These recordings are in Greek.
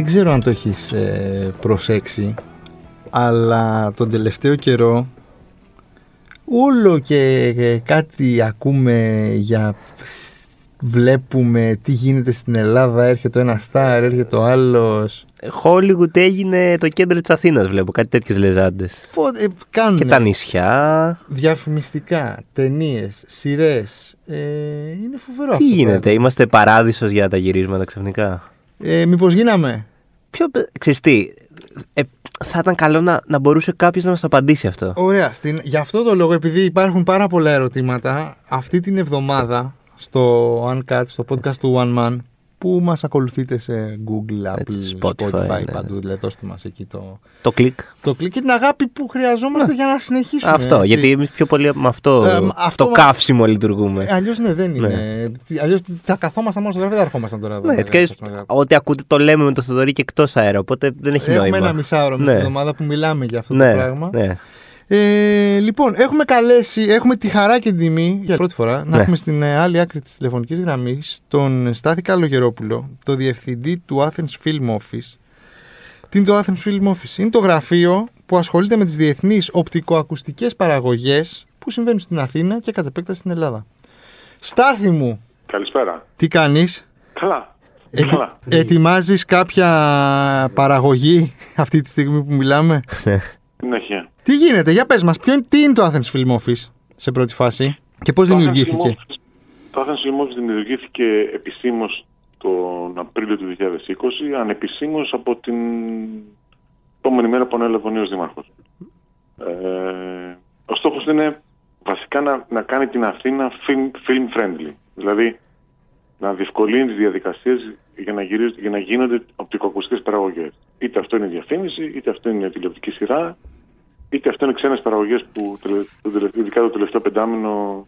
δεν ξέρω αν το έχεις ε, προσέξει, αλλά τον τελευταίο καιρό όλο και ε, κάτι ακούμε για βλέπουμε τι γίνεται στην Ελλάδα, έρχεται ο ένας στάρ, έρχεται ο άλλος. Hollywood έγινε το κέντρο της Αθήνας βλέπω, κάτι τέτοιες λεζάντες. Φω, ε, κάνουν Και τα νησιά. διαφημιστικά, ταινίες, σειρές. Ε, είναι φοβερό αυτό. Τι το γίνεται, πράγμα. είμαστε παράδεισος για τα γυρίσματα ξαφνικά; Ε, Μήπως γίναμε; Ποιο, ξέρεις τι, ε, θα ήταν καλό να, να μπορούσε κάποιος να μας απαντήσει αυτό. Ωραία. Στην, γι' αυτό το λόγο, επειδή υπάρχουν πάρα πολλά ερωτήματα, αυτή την εβδομάδα στο Uncut, στο podcast του One Man, που μας ακολουθείτε σε Google, Apple, Έτσι, Spotify, Spotify, ναι. παντού, δηλαδή δώστε μας εκεί το, Το κλικ. το κλικ και την αγάπη που χρειαζόμαστε για να συνεχίσουμε. Αυτό, έτσι. γιατί εμείς πιο πολύ με αυτό, Ε, μ, αυτό το μα- καύσιμο λειτουργούμε. Ε, Αλλιώς ναι, δεν είναι. Αλλιώς θα καθόμασταν μόνο στο γραφείο, δεν θα ερχόμασταν τώρα εδώ. ναι, βέβαια, έτσι κι αλλιώς, σας μεγάλο. ό,τι ακούτε το λέμε με το Θοδωρή και εκτός αέρα, οπότε δεν έχει Έχουμε νόημα. ένα μισάωρο μέσα Ναι. στην εβδομάδα που μιλάμε για αυτό ναι, το πράγμα. ναι. Ε, λοιπόν, έχουμε καλέσει, έχουμε τη χαρά και την τιμή για πρώτη φορά να Ναι. έχουμε στην ε, άλλη άκρη της τηλεφωνικής γραμμής τον Στάθη Καλογερόπουλο, το διευθυντή του Athens Film Office. Τι είναι το Athens Film Office? Είναι το γραφείο που ασχολείται με τις διεθνείς οπτικοακουστικές παραγωγές που συμβαίνουν στην Αθήνα και κατ' επέκταση στην Ελλάδα. Στάθη μου, Καλησπέρα. τι κάνεις; Καλά. Ετι- Καλά. ετοιμάζεις κάποια παραγωγή αυτή τη στιγμή που μιλάμε; Συνέχεια. Τι γίνεται, για πες μας, ποιο είναι, τι είναι το Athens Film Office σε πρώτη φάση και πώς Το δημιουργήθηκε. Athens Film Office- Το Athens Film Office δημιουργήθηκε επισήμως τον Απρίλιο του 2020, ανεπισήμως από την επόμενη μέρα που ανέλαβε ο νέος Δήμαρχος. Ε, ο στόχος είναι βασικά να, να κάνει την Αθήνα film, film friendly. Δηλαδή να διευκολύνει τις διαδικασίες για να, γυρίζ- για να γίνονται οπτικοακουστικές παραγωγές. Είτε αυτό είναι διαφήμιση, είτε αυτό είναι τηλεοπτική σειρά, είτε αυτό είναι ξένες παραγωγές που τελε- το τελευταίο- ειδικά το τελευταίο πεντάμινο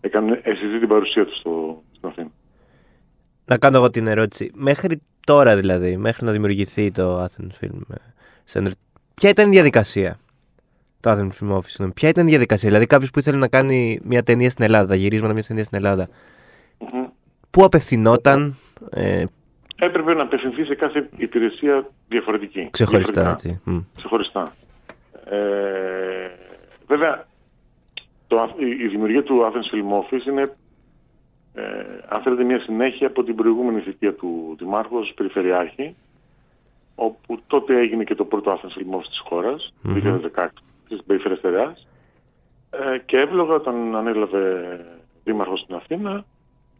έκανε εσυζή την παρουσία τους στο, στην Αθήνα. Να κάνω εγώ την ερώτηση. Μέχρι τώρα δηλαδή, μέχρι να δημιουργηθεί το Athens Film Center, ποια ήταν η διαδικασία; Το Athens Film Office, συγγνώμη. Ποια ήταν η διαδικασία, δηλαδή κάποιος που ήθελε να κάνει μια ταινία στην Ελλάδα, τα γυρίσματα μιας ταινίας στην Ελλάδα. Μμμ. Πού απευθυνόταν ε, Έπρεπε να απευθυνθεί σε κάθε υπηρεσία διαφορετική. ξεχωριστά, Διαφορετικά. έτσι. Μμ. ξεχωριστά. Ε, βέβαια, το, α- η, η δημιουργία του Athens Film Office είναι, ε, αν θέλετε, μια συνέχεια από την προηγούμενη θητεία του Δημάρχου ως Περιφερειάρχη, όπου τότε έγινε και το πρώτο Athens Film Office της χώρας, το 2016, της Περιφέρειας Στερεάς, ε, και εύλογα όταν ανέλαβε Δήμαρχος στην Αθήνα,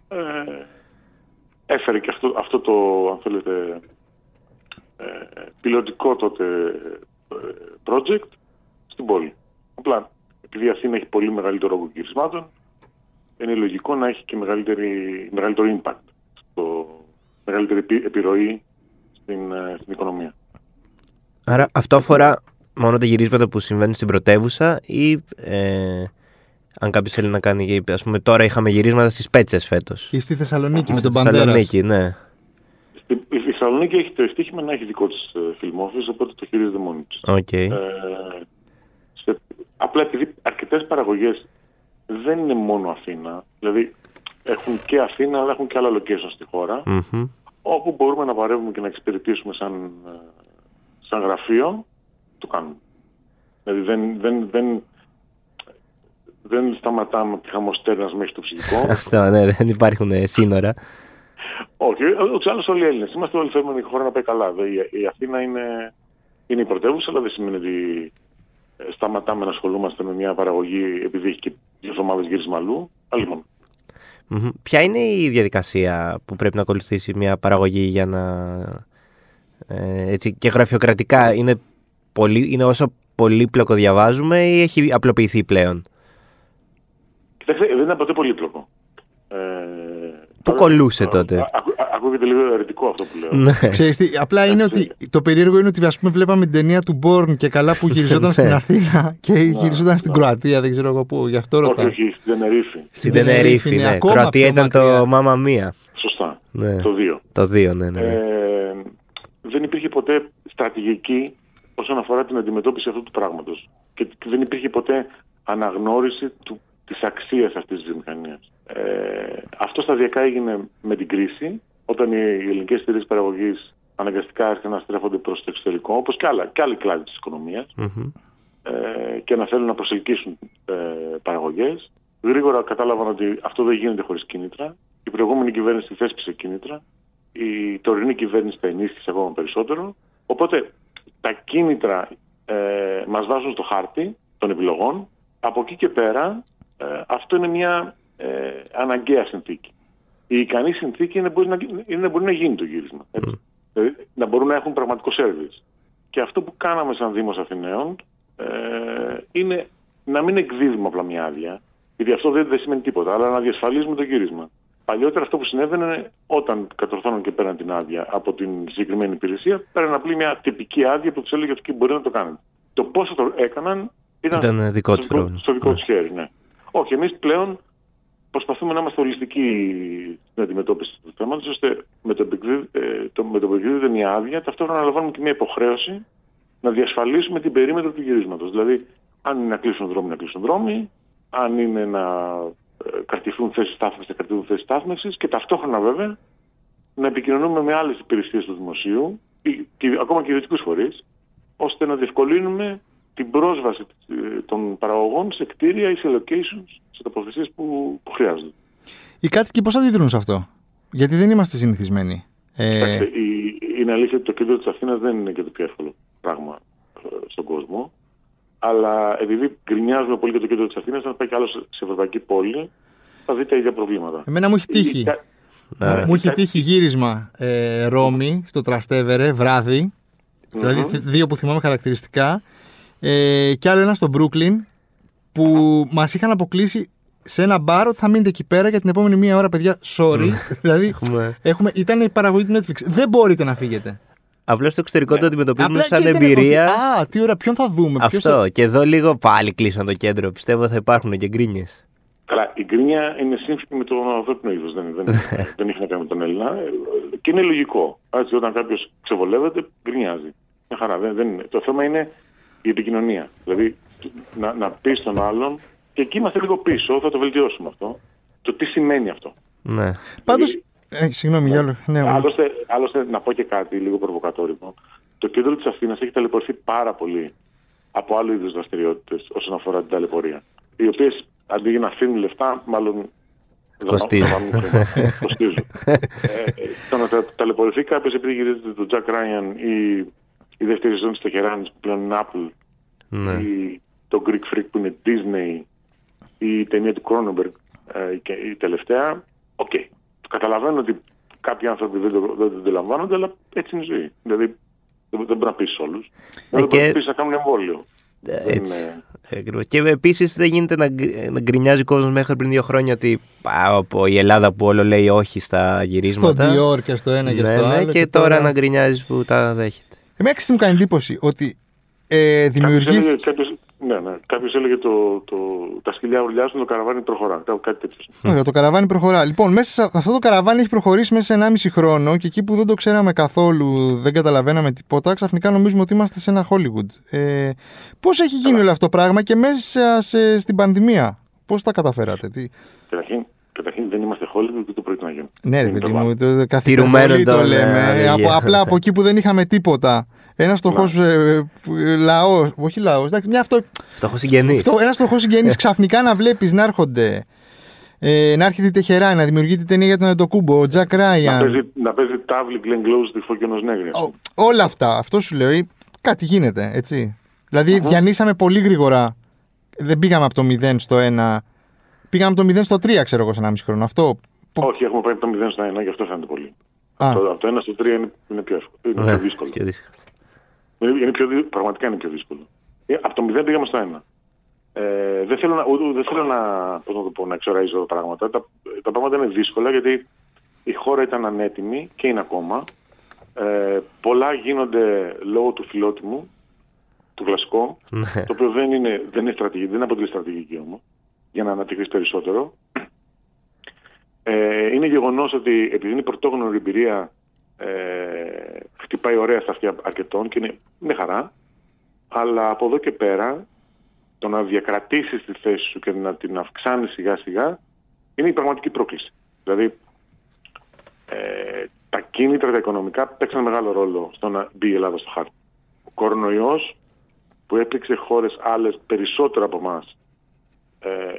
ε, έφερε και αυτό, αυτό το, αν θέλετε, ε, πιλωτικό τότε ε, project στην πόλη. Απλά, επειδή η Αθήνα έχει πολύ μεγαλύτερο όγκο γυρισμάτων, είναι λογικό να έχει και μεγαλύτερη, μεγαλύτερο impact, στο, μεγαλύτερη επι- επιρροή στην, ε, στην οικονομία. Άρα αυτό αφορά μόνο τα γυρίσματα που συμβαίνουν στην πρωτεύουσα ή ε, αν κάποιος θέλει να κάνει. Α πούμε, τώρα είχαμε γυρίσματα στις Σπέτσες φέτος. Ή στη Θεσσαλονίκη με Στη τον Μπαντέρας. Θεσσαλονίκη, ναι. Στη- Η η Θεσσαλονίκη έχει το ευτύχημα να έχει δικό της ε, film office, οπότε το χειρίζεται μόνη της. Οκ. Ε, σε- απλά επειδή αρκετές παραγωγές δεν είναι μόνο Αθήνα, δηλαδή έχουν και Αθήνα αλλά έχουν και άλλα location στη χώρα, Μμμ. όπου μπορούμε να παρεύουμε και να εξυπηρετήσουμε σαν, ε, σαν γραφείο, το κάνουμε. Δηλαδή δεν, δεν, δεν, δεν σταματάμε από τη χαμοστέρνας μέχρι το ψυχικό. Αυτό, ναι, δεν υπάρχουν ε, σύνορα. Όχι, ούτως ή άλλως όλοι οι Έλληνες. Είμαστε όλοι θέλουμε η χώρα να πάει καλά. Δε- Η, η Αθήνα είναι, είναι η πρωτεύουσα, αλλά δεν σημαίνει ότι ε, σταματάμε να ασχολούμαστε με μια παραγωγή επειδή έχει και δύο εβδομάδες γύρισμα αλλού. Άλλη μόνο. Μμμ. Ποια είναι η διαδικασία που πρέπει να ακολουθήσει μια παραγωγή για να. Ε, έτσι, και γραφειοκρατικά είναι, πολύ, είναι όσο πολύπλοκο διαβάζουμε ή έχει απλοποιηθεί πλέον; Κοιτάξτε, δεν ήταν ποτέ πολύπλοκο. Ε, Πού τώρα- κολούσε α- τότε; α- ακού- α- Ακούγεται λίγο αιρετικό αυτό που λέω. Ναι. Ξέρεις τι, απλά είναι ότι το περίεργο είναι ότι ας πούμε βλέπαμε την ταινία του Born και καλά που γυριζόταν στην Ναι. Αθήνα και γυριζόταν στην Κροατία, δεν ξέρω εγώ πού, γι' αυτό όχι, ρωτάω. όχι, στην Τενερίφη. Στην Τενερίφη, είναι ναι. ακόμα Κροατία πιο ήταν το μακριά. Μάμα Μία. Σωστά. Ναι. Το δύο. Το 2, ναι, ναι. ναι. Ε, δεν υπήρχε ποτέ στρατηγική όσον αφορά την αντιμετώπιση αυτού του πράγματος. Και δεν υπήρχε ποτέ αναγνώριση του, της αξίας αυτής της βιομηχανίας. Ε, αυτό σταδιακά έγινε με την κρίση, όταν οι ελληνικές εταιρείες παραγωγής αναγκαστικά έρχονται να στρέφονται προς το εξωτερικό, όπως και, άλλα, και άλλοι κλάδοι της οικονομίας, Μμμ. ε, και να θέλουν να προσελκύσουν ε, παραγωγές. Γρήγορα κατάλαβαν ότι αυτό δεν γίνεται χωρίς κίνητρα. Η προηγούμενη κυβέρνηση θέσπισε κίνητρα. Η τωρινή κυβέρνηση τα ενίσχυσε ακόμα περισσότερο. Οπότε τα κίνητρα ε, μας βάζουν στο χάρτη των επιλογών. Από εκεί και πέρα ε, αυτό είναι μια ε, αναγκαία συνθήκη. Η ικανή συνθήκη είναι, μπορεί να, είναι μπορεί να γίνει το γύρισμα. Έτσι. Δηλαδή, να μπορούν να έχουν πραγματικό σερβις. Και αυτό που κάναμε σαν Δήμος Αθηναίων ε, είναι να μην εκδίδουμε απλά μια άδεια, γιατί αυτό δεν, δεν σημαίνει τίποτα, αλλά να διασφαλίζουμε το γύρισμα. Παλιότερα αυτό που συνέβαινε είναι όταν κατορθώναν και πέραν την άδεια από την συγκεκριμένη υπηρεσία, πέραν απλή μια τυπική άδεια που τους έλεγε ότι μπορεί να το κάνετε. Το πόσο το έκαναν ήταν, Ήταν δικό τους στο, πρόβλημα. στο δικό Ναι. τους χέρι. Ναι. Όχι, εμείς πλέον προσπαθούμε να είμαστε ολιστικοί στην αντιμετώπιση του θέματος, ώστε με το, επικδίδ- ε, το, με το που εκδίδεται μια άδεια, ταυτόχρονα να λαμβάνουμε και μια υποχρέωση να διασφαλίσουμε την περίμετρο του γυρίσματος. Δηλαδή, αν είναι να κλείσουν δρόμοι, να κλείσουν δρόμοι, αν είναι να ε, κρατηθούν θέσεις στάθμευσης, να κρατηθούν θέσεις στάθμευσης και ταυτόχρονα βέβαια να επικοινωνούμε με άλλες υπηρεσίες του δημοσίου ή- και ακόμα και ιδιωτικούς φορείς, ώστε να διευκολύνουμε την πρόσβαση ε, των παραγωγών σε κτίρια ή σε locations, σε τοποθεσίες που, που χρειάζονται. Οι κάτοικοι πώς αντιδρούν σε αυτό, Γιατί δεν είμαστε συνηθισμένοι. Ε, Κοιτάξτε, η- Είναι αλήθεια ότι το κέντρο της Αθήνας δεν είναι και το πιο εύκολο πράγμα ε, στον κόσμο. Αλλά επειδή γκρινιάζουμε πολύ για το κέντρο της Αθήνας, αν πάει κι άλλος σε ευρωπαϊκή πόλη, θα δει τα ίδια προβλήματα. εμένα μου έχει τύχει. Η- κα- Ναι. Μου είχε τύχει γύρισμα ε, Ρώμη στο Τραστέβερε, βράδυ. Δηλαδή θ- δύο που θυμάμαι χαρακτηριστικά. Ε, και άλλο ένα στο Brooklyn που μας είχαν αποκλείσει σε ένα μπαρ ότι θα μείνετε εκεί πέρα για την επόμενη μία ώρα, παιδιά. Sorry. δηλαδή Έχουμε... έχουμε, ήταν η παραγωγή του Netflix. Δεν μπορείτε να φύγετε. Απλώς στο εξωτερικό το αντιμετωπίζουμε Απλά σαν και ήταν εμπειρία. ότι, Α, τι ώρα, ποιον θα δούμε. ποιος Αυτό. θα- Και εδώ λίγο πάλι κλείσαν το κέντρο. Πιστεύω θα υπάρχουν και γκρίνιες. Καλά, η γκρίνια είναι σύμφωνη με το ανθρώπινο είδος. Δεν, δεν, δεν έχει να κάνει με τον Έλληνα. Ε, Και είναι λογικό. Έτσι, όταν κάποιος ξεβολεύεται, γκρινιάζει. Μια χαρά. Δεν, δεν είναι. Το θέμα είναι η επικοινωνία. Δηλαδή να, να πεις στον άλλον, και εκεί είμαστε λίγο πίσω, θα το βελτιώσουμε αυτό. Το τι σημαίνει αυτό. Ναι. Πάντω. Δηλαδή- Ε, συγγνώμη, για άλλο. Ναι, όλο. Άλλωστε, άλλωστε, να πω και κάτι λίγο προβοκατόρικο. Το κέντρο της Αθήνας έχει ταλαιπωρηθεί πάρα πολύ από άλλου είδους δραστηριότητες όσον αφορά την ταλαιπωρία. Οι οποίες αντί για να αφήνουν λεφτά, μάλλον. Κοστίζουν. δαπανούν χρήματα. Κοστίζουν. ε, ε, το να τα- ταλαιπωρηθεί κάποιος επειδή γυρίζεται το Jack Ryan ή η δεύτερη σεζόν στο Τεχεράνη που πλέον είναι Apple ναι. ή το Greek Freak που είναι Disney ή η ταινία του Cronenberg ε, και η τελευταία, οκ. Καταλαβαίνω ότι κάποιοι άνθρωποι δεν το, δεν το αντιλαμβάνονται, αλλά έτσι είναι η ζωή. Δηλαδή δεν, δεν μπορεί να πείσει όλους. Δεν μπορεί και- να πει να κάνουν εμβόλιο. Ε, Δεν Έτσι. είναι- Ακριβώς. Και επίσης δεν γίνεται να, γκ- να γκρινιάζει ο κόσμος μέχρι πριν δύο χρόνια ότι α, από η Ελλάδα που όλο λέει όχι στα Στο γυρίσματα. Dior και στο ένα και ναι, στο ναι, άλλο. και, τώρα να γκρινιάζεις που τα δέχεται. Εμένα ξέρεις τι μου κάνει εντύπωση ότι ε, Κάποιος δημιουργεί. έλεγε, κάποιος, ναι, ναι, κάποιος έλεγε το, το, τα σκυλιά ουρλιάζουν, το καραβάνι προχωρά. Κά- Κάτι τέτοιο. Ωραία, το καραβάνι προχωρά. Λοιπόν, μέσα σε αυτό το καραβάνι έχει προχωρήσει μέσα σε 1,5 χρόνο και εκεί που δεν το ξέραμε καθόλου, δεν καταλαβαίναμε τίποτα, ξαφνικά νομίζουμε ότι είμαστε σε ένα Hollywood. Ε, Πώς έχει γίνει όλο αυτό το πράγμα και μέσα σε, στην πανδημία, Πώς τα καταφέρατε, τι... Καταρχήν, καταρχήν δεν είμαστε Hollywood και το πρόκειται να γίνει. Ναι, ρε Είναι παιδί το μου, το, το Τηρουμένο καθημερινό το το, λέμε. ε, Ε, από, οδηγία. απλά από εκεί που δεν είχαμε τίποτα. Ένας φτωχό ε, λαός, όχι λαός, μια αυτό, Φτωχός συγγενής. αυτό, ένας φτωχό συγγενής ξαφνικά να βλέπεις να έρχονται. Ε, να έρχεται η Τεχερά, να δημιουργείται ταινία για τον Εντοκούμπο, ο Τζακ Να Ράιαν. παίζει, να παίζει τάβλη Glenn Close στη Φωκιονός Νέγρης. Ο- όλα αυτά. Αυτό σου λέω. ε, Κάτι γίνεται, έτσι. Δηλαδή, διανύσαμε πολύ γρήγορα. Δεν πήγαμε από το 0 στο 1. Πήγαμε από το 0 στο 3, ξέρω εγώ, σε 1,5 χρόνο. Αυτό. που- Όχι, έχουμε πάει από το 0 στο 1, γι' αυτό φαίνεται πολύ. Α. Το, από το 1 στο 3 είναι, είναι πιο εύκολο. Είναι Ναι, πιο δύσκολο. πιο δύσκολο. Είναι, είναι πιο, δύ- πραγματικά είναι πιο δύσκολο. Ε, από το 0 πήγαμε στο 1. Ε, δεν θέλω να, ούτε, δεν θέλω να, πώς να, το πω, να εξοραίζω τα πράγματα. Τα, τα πράγματα είναι δύσκολα γιατί η χώρα ήταν ανέτοιμη και είναι ακόμα. Ε, πολλά γίνονται λόγω του φιλότιμου, του κλασικό, Ναι. το οποίο δεν είναι, δεν είναι στρατηγική, δεν αποτελεί στρατηγική όμως, για να αναπτυχθείς περισσότερο. Ε, είναι γεγονός ότι επειδή είναι πρωτόγνωρη εμπειρία, ε, χτυπάει ωραία στα αυτιά αρκετών και είναι, είναι χαρά. Αλλά από εδώ και πέρα, το να διακρατήσεις τη θέση σου και να την αυξάνεις σιγά σιγά είναι η πραγματική πρόκληση. Δηλαδή, ε, τα κίνητρα τα οικονομικά παίξαν μεγάλο ρόλο στο να μπει η Ελλάδα στο χάρτη. Ο κορονοϊός που έπαιξε χώρες άλλες περισσότερο από εμάς ε,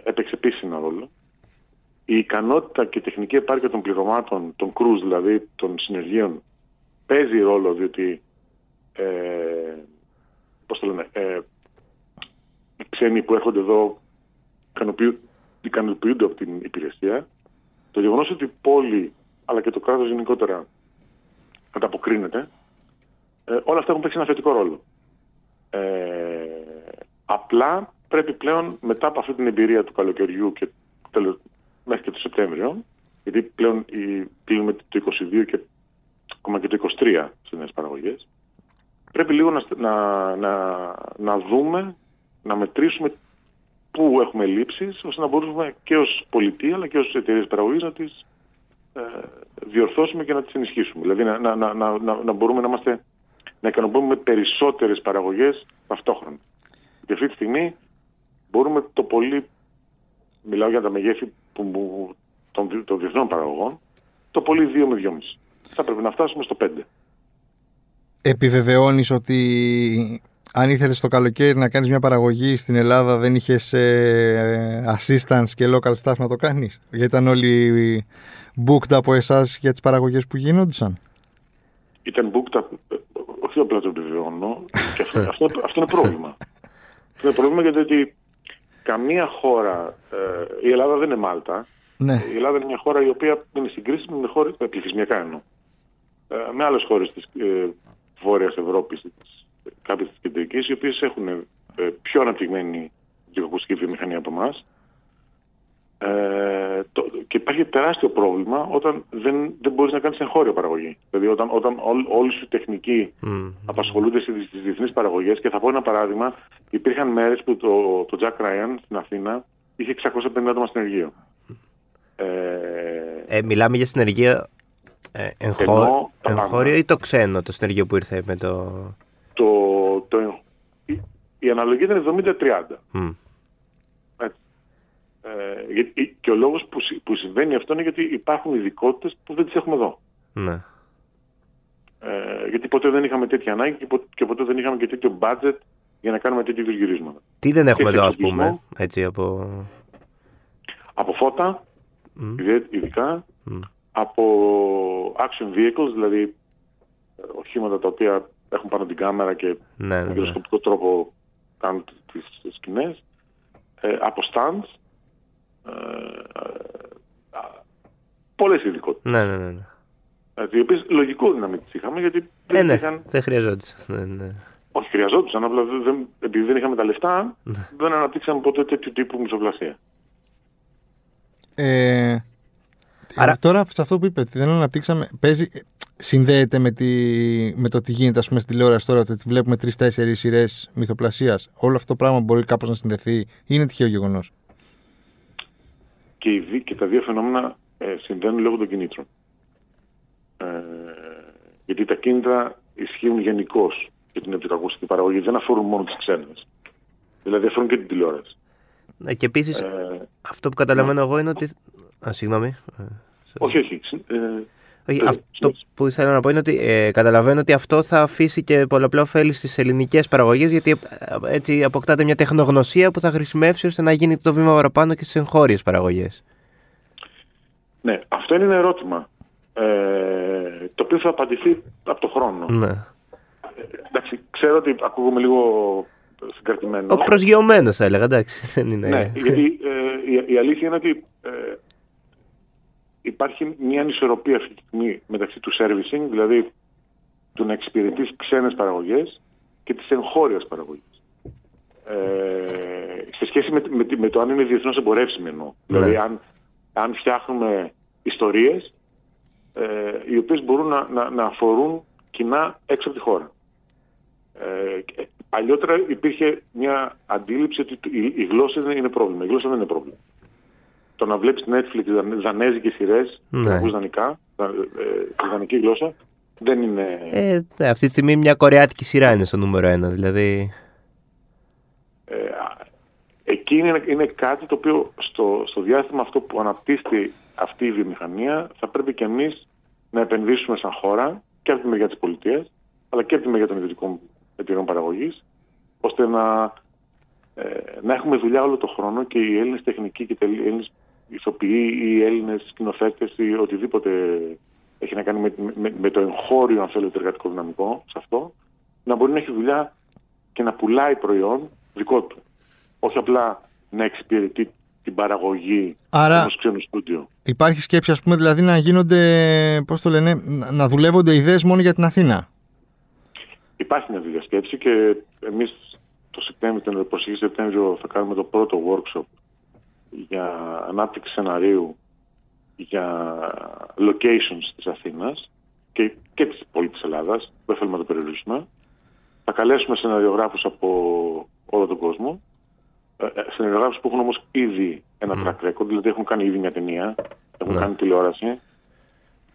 έπαιξε επίσης ένα ρόλο. Η ικανότητα και η τεχνική επάρκεια των πληρωμάτων, των κρούς δηλαδή, των συνεργείων, παίζει ρόλο διότι ε, πώς το λένε, ε, οι ξένοι που έρχονται εδώ ικανοποιούνται από την υπηρεσία. Το γεγονός ότι η πόλη αλλά και το κράτος γενικότερα ανταποκρίνεται, ε, όλα αυτά έχουν παίξει ένα θετικό ρόλο. Ε, απλά πρέπει πλέον μετά από αυτή την εμπειρία του καλοκαιριού και τέλος, μέχρι και το Σεπτέμβριο, γιατί πλέον κλείνουμε το 22 και ακόμα και το 23 στις νέες παραγωγές, πρέπει λίγο να, να, να, να δούμε, να μετρήσουμε πού έχουμε λήψεις, ώστε να μπορούμε και ως πολιτεία αλλά και ως εταιρείες παραγωγής να τις ε, διορθώσουμε και να τις ενισχύσουμε. Δηλαδή να, να, να, να, να μπορούμε να, είμαστε, να ικανοποιούμε περισσότερες παραγωγές ταυτόχρονα. Και αυτή τη στιγμή μπορούμε το πολύ, μιλάω για τα μεγέθη που, των, των διεθνών παραγωγών, το πολύ 2 με 2,5. Θα πρέπει να φτάσουμε στο 5. Επιβεβαιώνεις ότι αν ήθελες το καλοκαίρι να κάνεις μια παραγωγή στην Ελλάδα δεν είχες ε, assistance και local staff να το κάνεις; Γιατί ήταν όλοι booked από εσάς για τις παραγωγές που γίνονταν; Ήταν booked, όχι απλά το επιβεβαιώνω και αυτό, αυτό, αυτό είναι πρόβλημα αυτό είναι πρόβλημα γιατί καμία χώρα, ε, η Ελλάδα δεν είναι Μάλτα ναι. η Ελλάδα είναι μια χώρα η οποία είναι συγκρίσιμη με χώρες, πληθυσμιακά εννοώ ε, με άλλες χώρες της ε, Βόρειας Ευρώπης, της κάποιες της κεντρικής, οι οποίες έχουν ε, πιο αναπτυγμένη γεωακουστική βιομηχανία από εμάς. Ε, και υπάρχει τεράστιο πρόβλημα όταν δεν, δεν μπορείς να κάνεις εγχώρια παραγωγή. Δηλαδή, όταν, όταν όλοι σου τεχνικοί mm. απασχολούνται στις διεθνείς παραγωγές. Και θα πω ένα παράδειγμα. Υπήρχαν μέρες που το, το Jack Ryan στην Αθήνα είχε 650 άτομα συνεργείο. Ε, ε, μιλάμε για συνεργείο ε, εγχώ... εγχώριο ή το ξένο, το συνεργείο που ήρθε με το το, το, η, η αναλογία ήταν 70-30. Mm. Ε, και ο λόγος που, που συμβαίνει αυτό είναι γιατί υπάρχουν ειδικότητες που δεν τις έχουμε εδώ. Ναι. Ε, γιατί ποτέ δεν είχαμε τέτοια ανάγκη και, ποτέ, και ποτέ δεν είχαμε και τέτοιο budget για να κάνουμε τέτοιου είδους γυρίσματα. Τι δεν έχουμε εδώ, ας πούμε, έτσι από. Από φώτα, mm. ειδικά, mm. από action vehicles, δηλαδή οχήματα τα οποία έχουν πάνω την κάμερα και ναι, με ναι, ναι. τρόπο κάνουν τις σκηνές. Ε, από stands, ε, ε, πολλές ειδικότητες. Ναι, ναι, ναι. ναι. οι οποίες λογικό να μην τις είχαμε γιατί δεν ε, ναι, είχαν... δεν χρειαζόντουσαν. Ναι, ναι. Όχι, χρειαζόντουσαν, απλά δεν, επειδή δεν είχαμε τα λεφτά, ναι. δεν αναπτύξαμε ποτέ τέτοιου τύπου μισοβλασία. Ε, Άρα... Τώρα σε αυτό που είπες, ότι δεν αναπτύξαμε, παίζει, συνδέεται με, τη, με το τι γίνεται ας πούμε, στην τηλεόραση τώρα, ότι βλέπουμε τρει-τέσσερι σειρές μυθοπλασίας. Όλο αυτό το πράγμα μπορεί κάπως να συνδεθεί ή είναι τυχαίο γεγονός; Και, και τα δύο φαινόμενα ε, συμβαίνουν λόγω των κινήτρων. Ε, γιατί τα κίνητρα ισχύουν γενικώς για την οπτικοακουστική παραγωγή. Δεν αφορούν μόνο τις ξένες. Δηλαδή αφορούν και την τηλεόραση. Ναι, και επίσης ε, αυτό που καταλαβαίνω ναι. εγώ είναι ότι. Α, συγγνώμη. Ε, όχι, όχι. Ε, όχι, ε, αυτό που ήθελα να πω είναι ότι ε, καταλαβαίνω ότι αυτό θα αφήσει και πολλαπλά ωφέλη στις ελληνικές παραγωγές, γιατί ε, έτσι αποκτάται μια τεχνογνωσία που θα χρησιμεύσει ώστε να γίνει το βήμα παραπάνω και στις εγχώριες παραγωγές. Ναι, αυτό είναι ένα ερώτημα. Ε, το οποίο θα απαντηθεί από το χρόνο. Ναι. εντάξει, ξέρω ότι ακούγομαι λίγο συγκρατημένο. Ο προσγειωμένος θα έλεγα, εντάξει. Δεν είναι... Ναι, γιατί η, η, αλήθεια είναι ότι υπάρχει μια ανισορροπία αυτή τη στιγμή μεταξύ του servicing, δηλαδή του να εξυπηρετείς ξένες παραγωγές και της εγχώριας παραγωγής. Ε, σε σχέση με, με, με, το αν είναι διεθνώς εμπορεύσιμη εννοώ. Ναι. Δηλαδή, αν, αν φτιάχνουμε ιστορίες ε, οι οποίες μπορούν να, να, να αφορούν κοινά έξω από τη χώρα. Ε, παλιότερα υπήρχε μια αντίληψη ότι η, η γλώσσα δεν είναι πρόβλημα. Η γλώσσα δεν είναι πρόβλημα το να βλέπεις Netflix δανέζικες σειρές, ναι. να ακούς δανεικά, ε, τη δανεική γλώσσα, δεν είναι. Ε, ναι, αυτή τη στιγμή μια κορεάτικη σειρά είναι στο νούμερο ένα, δηλαδή. Ε, εκεί είναι, είναι κάτι το οποίο στο, στο διάστημα αυτό που αναπτύσσεται αυτή η βιομηχανία θα πρέπει και εμείς να επενδύσουμε σαν χώρα και από τη μεριά της πολιτείας, αλλά και από τη μεριά των ιδιωτικών εταιρεών παραγωγής, ώστε να, ε, να έχουμε δουλειά όλο τον χρόνο και οι Έλληνες τεχνικοί και οι Έλληνες ηθοποιοί ή οι Έλληνες σκηνοθέτες ή οτιδήποτε έχει να κάνει με, με, με, το εγχώριο, αν θέλετε, εργατικό δυναμικό σε αυτό, να μπορεί να έχει δουλειά και να πουλάει προϊόν δικό του. Όχι απλά να εξυπηρετεί την παραγωγή Άρα, ενός ξένου στούντιο. Υπάρχει σκέψη, ας πούμε, δηλαδή να γίνονται, πώς το λένε, να δουλεύονται ιδέες μόνο για την Αθήνα; Υπάρχει μια τέτοια σκέψη και εμείς το Σεπτέμβριο, τον προσεχή Σεπτέμβριο θα κάνουμε το πρώτο workshop για ανάπτυξη σεναρίου για locations της Αθήνας και, και της πόλης της Ελλάδας, δεν θέλουμε να το περιορίσουμε. Θα καλέσουμε σεναριογράφους από όλο τον κόσμο. Ε, ε, σεναριογράφους που έχουν όμως ήδη ένα Mm. track record, δηλαδή έχουν κάνει ήδη μια ταινία, έχουν Ναι. κάνει τηλεόραση,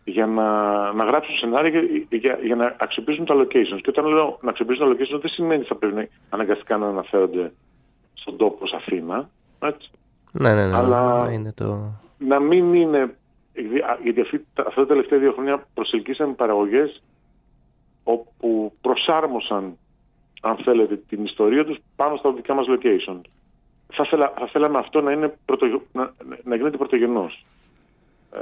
για να, να γράψουν σενάρια για, για, για να αξιοποιήσουν τα locations. Και όταν λέω να αξιοποιήσουν τα locations δεν σημαίνει ότι θα πρέπει αναγκαστικά να αναφέρονται στον τόπο ως Αθήνα. Έτσι Ναι, ναι, ναι. Αλλά- Είναι το... να μην είναι. Γιατί αυτή, τα- αυτά τα τελευταία δύο χρόνια προσελκύσαμε παραγωγές όπου προσάρμοσαν, αν θέλετε, την ιστορία τους πάνω στα δικά μας location. Θα, θέλα, θα θέλαμε αυτό να, είναι πρωτο, να, να γίνεται πρωτογενός. Ε,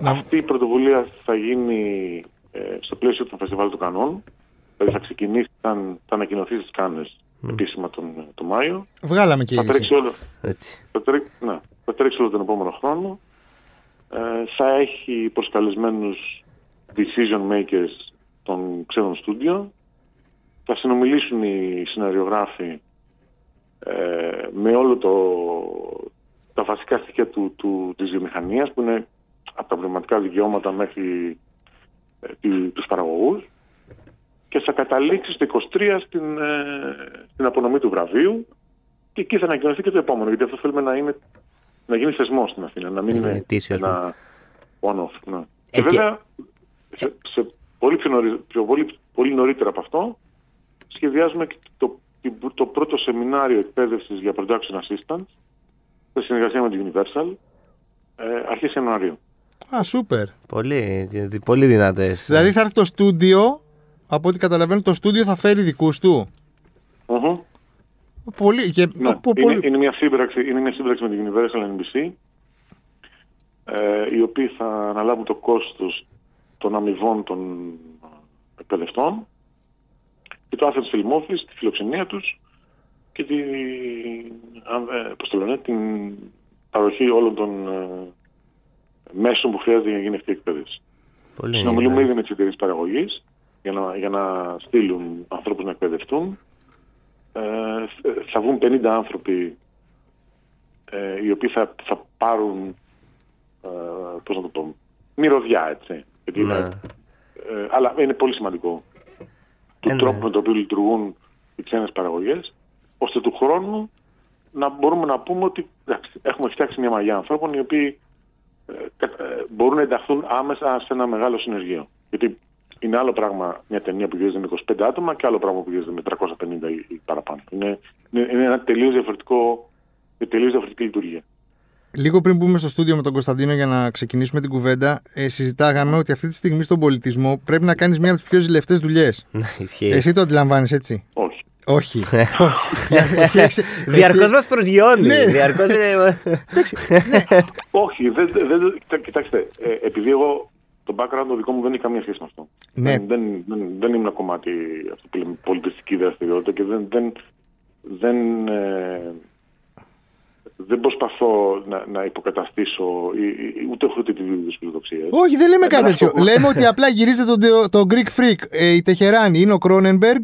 Να- Αυτή η πρωτοβουλία θα γίνει ε, στο πλαίσιο του Φεστιβάλ του Κανών. Δηλαδή θα ξεκινήσει, θα, θα ανακοινωθεί στις Κάνες επίσημα τον, τον Μάιο. Βγάλαμε και Θα είδηση. τρέξει όλο, Έτσι. θα, τρέ... ναι, θα τρέξει όλο τον επόμενο χρόνο. Ε, θα έχει προσκαλεσμένους decision makers των ξένων στούντιο. Θα συνομιλήσουν οι σεναριογράφοι ε, με όλο το, τα βασικά στοιχεία του, του, της βιομηχανίας που είναι από τα πνευματικά δικαιώματα μέχρι ε, τη- τους παραγωγούς και θα καταλήξει στο 23 στην, ε, στην απονομή του βραβείου και εκεί θα ανακοινωθεί και το επόμενο, γιατί αυτό θέλουμε να, είναι, να γίνει θεσμός στην Αθήνα, να μην Είναι είναι ετήσιο, ας ένα one-off. Ναι. Ε, και και- βέβαια, σε, σε πολύ, πιο νωρί- πιο πολύ, πολύ νωρίτερα από αυτό, σχεδιάζουμε και το, την- το πρώτο σεμινάριο εκπαίδευσης για production assistants σε συνεργασία με την Universal ε, αρχές Ιανουαρίου. Α, σούπερ. Πολύ, δι- πολύ δυνατές. Δηλαδή θα έρθει το στούντιο, από ό,τι καταλαβαίνω, το στούντιο θα φέρει δικούς του. Μμμ. Πολύ, και, Ναι, από είναι, πολύ... είναι, μια σύμπραξη, είναι μια σύμπραξη με την Universal NBC ε, οι οποίοι θα αναλάβουν το κόστος των αμοιβών των εκπαιδευτών και το Athens Film Office, τη φιλοξενία τους και τη, αν- ε, πώς το λένε, την παροχή όλων των ε, μέσων που χρειάζεται για να γίνει αυτή η εκπαίδευση. Πολύ Συνομιλούμε ήδη με τις εταιρείες παραγωγής για να, για να στείλουν ανθρώπους να εκπαιδευτούν. Ε, θα βγουν 50 άνθρωποι ε, οι οποίοι θα, θα πάρουν. Ε, Πώς να το πω. Μυρωδιά, έτσι. Γιατί Ναι. είναι, ε, αλλά είναι πολύ σημαντικό του Ε, ναι. τρόπου με τον οποίο λειτουργούν οι ξένες παραγωγές, ώστε του χρόνου να μπορούμε να πούμε ότι εντάξει, έχουμε φτιάξει μια μαγιά ανθρώπων οι οποίοι ε, κα- ε, μπορούν να ενταχθούν άμεσα σε ένα μεγάλο συνεργείο. Γιατί είναι άλλο πράγμα μια ταινία που γυρίζεται με 25 άτομα και άλλο πράγμα που γυρίζεται με 350 ή, ή παραπάνω. Είναι, είναι, είναι ένα τελείως διαφορετικό, μια τελείως διαφορετική λειτουργία. Λίγο πριν μπούμε στο στούντιο με τον Κωνσταντίνο για να ξεκινήσουμε την κουβέντα, ε, συζητάγαμε ότι αυτή τη στιγμή στον πολιτισμό πρέπει να κάνεις μία από τις πιο ζηλευτές δουλειές. Ναι, ισχύει. Εσύ το αντιλαμβάνεις έτσι; Όχι. Όχι. εσύ, εσύ, Διαρκώς εσύ- μας προσγειώνει. Ναι. Διαρκώς, ε, Εντάξει, ναι. Όχι, δεν, δεν, κοιτά- κοιτάξτε, ε, επειδή εγώ το background το δικό μου δεν έχει καμία σχέση με αυτό. Ναι. Δεν, δεν, δεν, δεν ήμουν κομμάτι αυτό που λέμε πολιτιστική δραστηριότητα και δεν, δεν, δεν, ε, δεν προσπαθώ να, να υποκαταστήσω ή, ή- ούτε έχω ούτε τη δίδυση της φιλοδοξίας. Όχι, δεν λέμε Ε, κάτι μπράβο. τέτοιο. λέμε ότι απλά γυρίζεται το, το Greek Freak. Ε, η Τεχεράνη είναι ο Κρόνενμπεργκ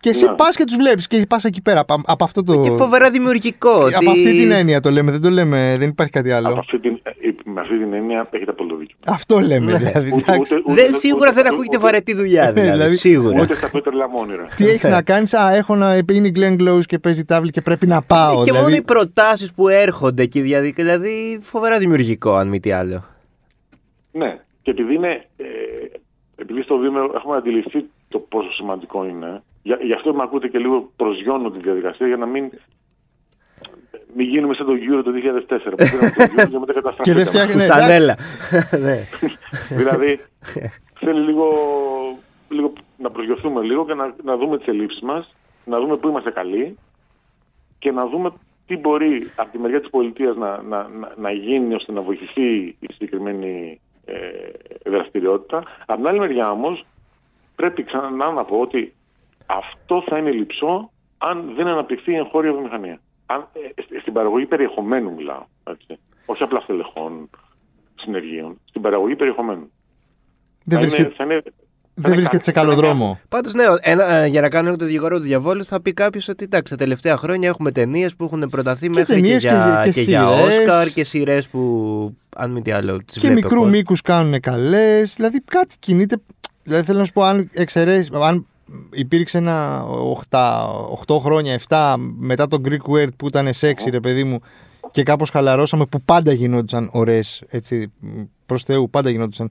και εσύ Ναι. πας και τους βλέπεις και πας εκεί πέρα. Από, από αυτό το. Και φοβερά δημιουργικό. από ότι- αυτή την έννοια το λέμε. Δεν το λέμε, δεν υπάρχει κάτι Από άλλο. αυτή την, ε, με αυτή την έννοια έχετε απόλυτο δίκιο. Αυτό λέμε. Ναι. Δηλαδή, Ούτε- εντάξει. ούτε- ούτε- Δεν, ούτε- σίγουρα ούτε- δεν ακούγεται ούτε- βαρετή δουλειά. Δηλαδή, Δηλαδή, σίγουρα. Ούτε στα πέτρελα μόνιρα. Τι έχεις να κάνεις, Α, έχω να. Είναι η Glenn Close και παίζει τάβλη και πρέπει να πάω. Ε, και μόνο οι δηλαδή, προτάσεις που έρχονται και η διαδικασία. Δηλαδή, φοβερά δημιουργικό, αν μη τι άλλο. Ναι, και επειδή είναι. Ε, επειδή στο βήμα έχουμε αντιληφθεί το πόσο σημαντικό είναι, για, γι' αυτό με ακούτε και λίγο προσγειώνω τη διαδικασία για να μην. μην γίνουμε σαν το Euro το 2004 που πήραμε το Euro και μετά Και δεν καταστραφήκαμε. φτιάχνει. ναι, Φουστανέλα. Ναι. δηλαδή θέλει λίγο, λίγο να προσγειωθούμε λίγο και να, να δούμε τις ελλείψεις μας, να δούμε πού είμαστε καλοί και να δούμε τι μπορεί από τη μεριά της πολιτείας να, να, να, να γίνει ώστε να βοηθηθεί η συγκεκριμένη ε, δραστηριότητα. Από την άλλη μεριά όμως πρέπει ξανά να πω ότι αυτό θα είναι λυψό αν δεν αναπτυχθεί η εγχώρια βιομηχανία. Αν, ε, στη- στην παραγωγή περιεχομένου μιλάω. Έτσι. Όχι απλά στελεχών συνεργείων. Στην παραγωγή περιεχομένου. Δεν Θα βρίσκεται, είναι- θα είναι- θα δεν είναι βρίσκεται σε κάτι- καλό θα είναι δρόμο. Πάντως, ναι, ένα, ε, για να κάνω το δικηγόρο του διαβόλου, θα πει κάποιος ότι εντάξει, τα τελευταία χρόνια έχουμε ταινίες που έχουν προταθεί μέχρι και ταινίες για, και- και, και για σειρές. Όσκαρ και σειρές που, αν μη τι άλλο, τις Και βλέπει ο μικρού κόσμος. μήκους κάνουν καλές. Δηλαδή κάτι κινείται. Δηλαδή θέλω να σου πω, αν εξαιρέσει, αν υπήρξε ένα 8, χρόνια, 7 μετά το Greek Word που ήταν sexy, ρε παιδί μου, και κάπως χαλαρώσαμε που πάντα γινόντουσαν ωραίες, έτσι, προς Θεού, πάντα γινόντουσαν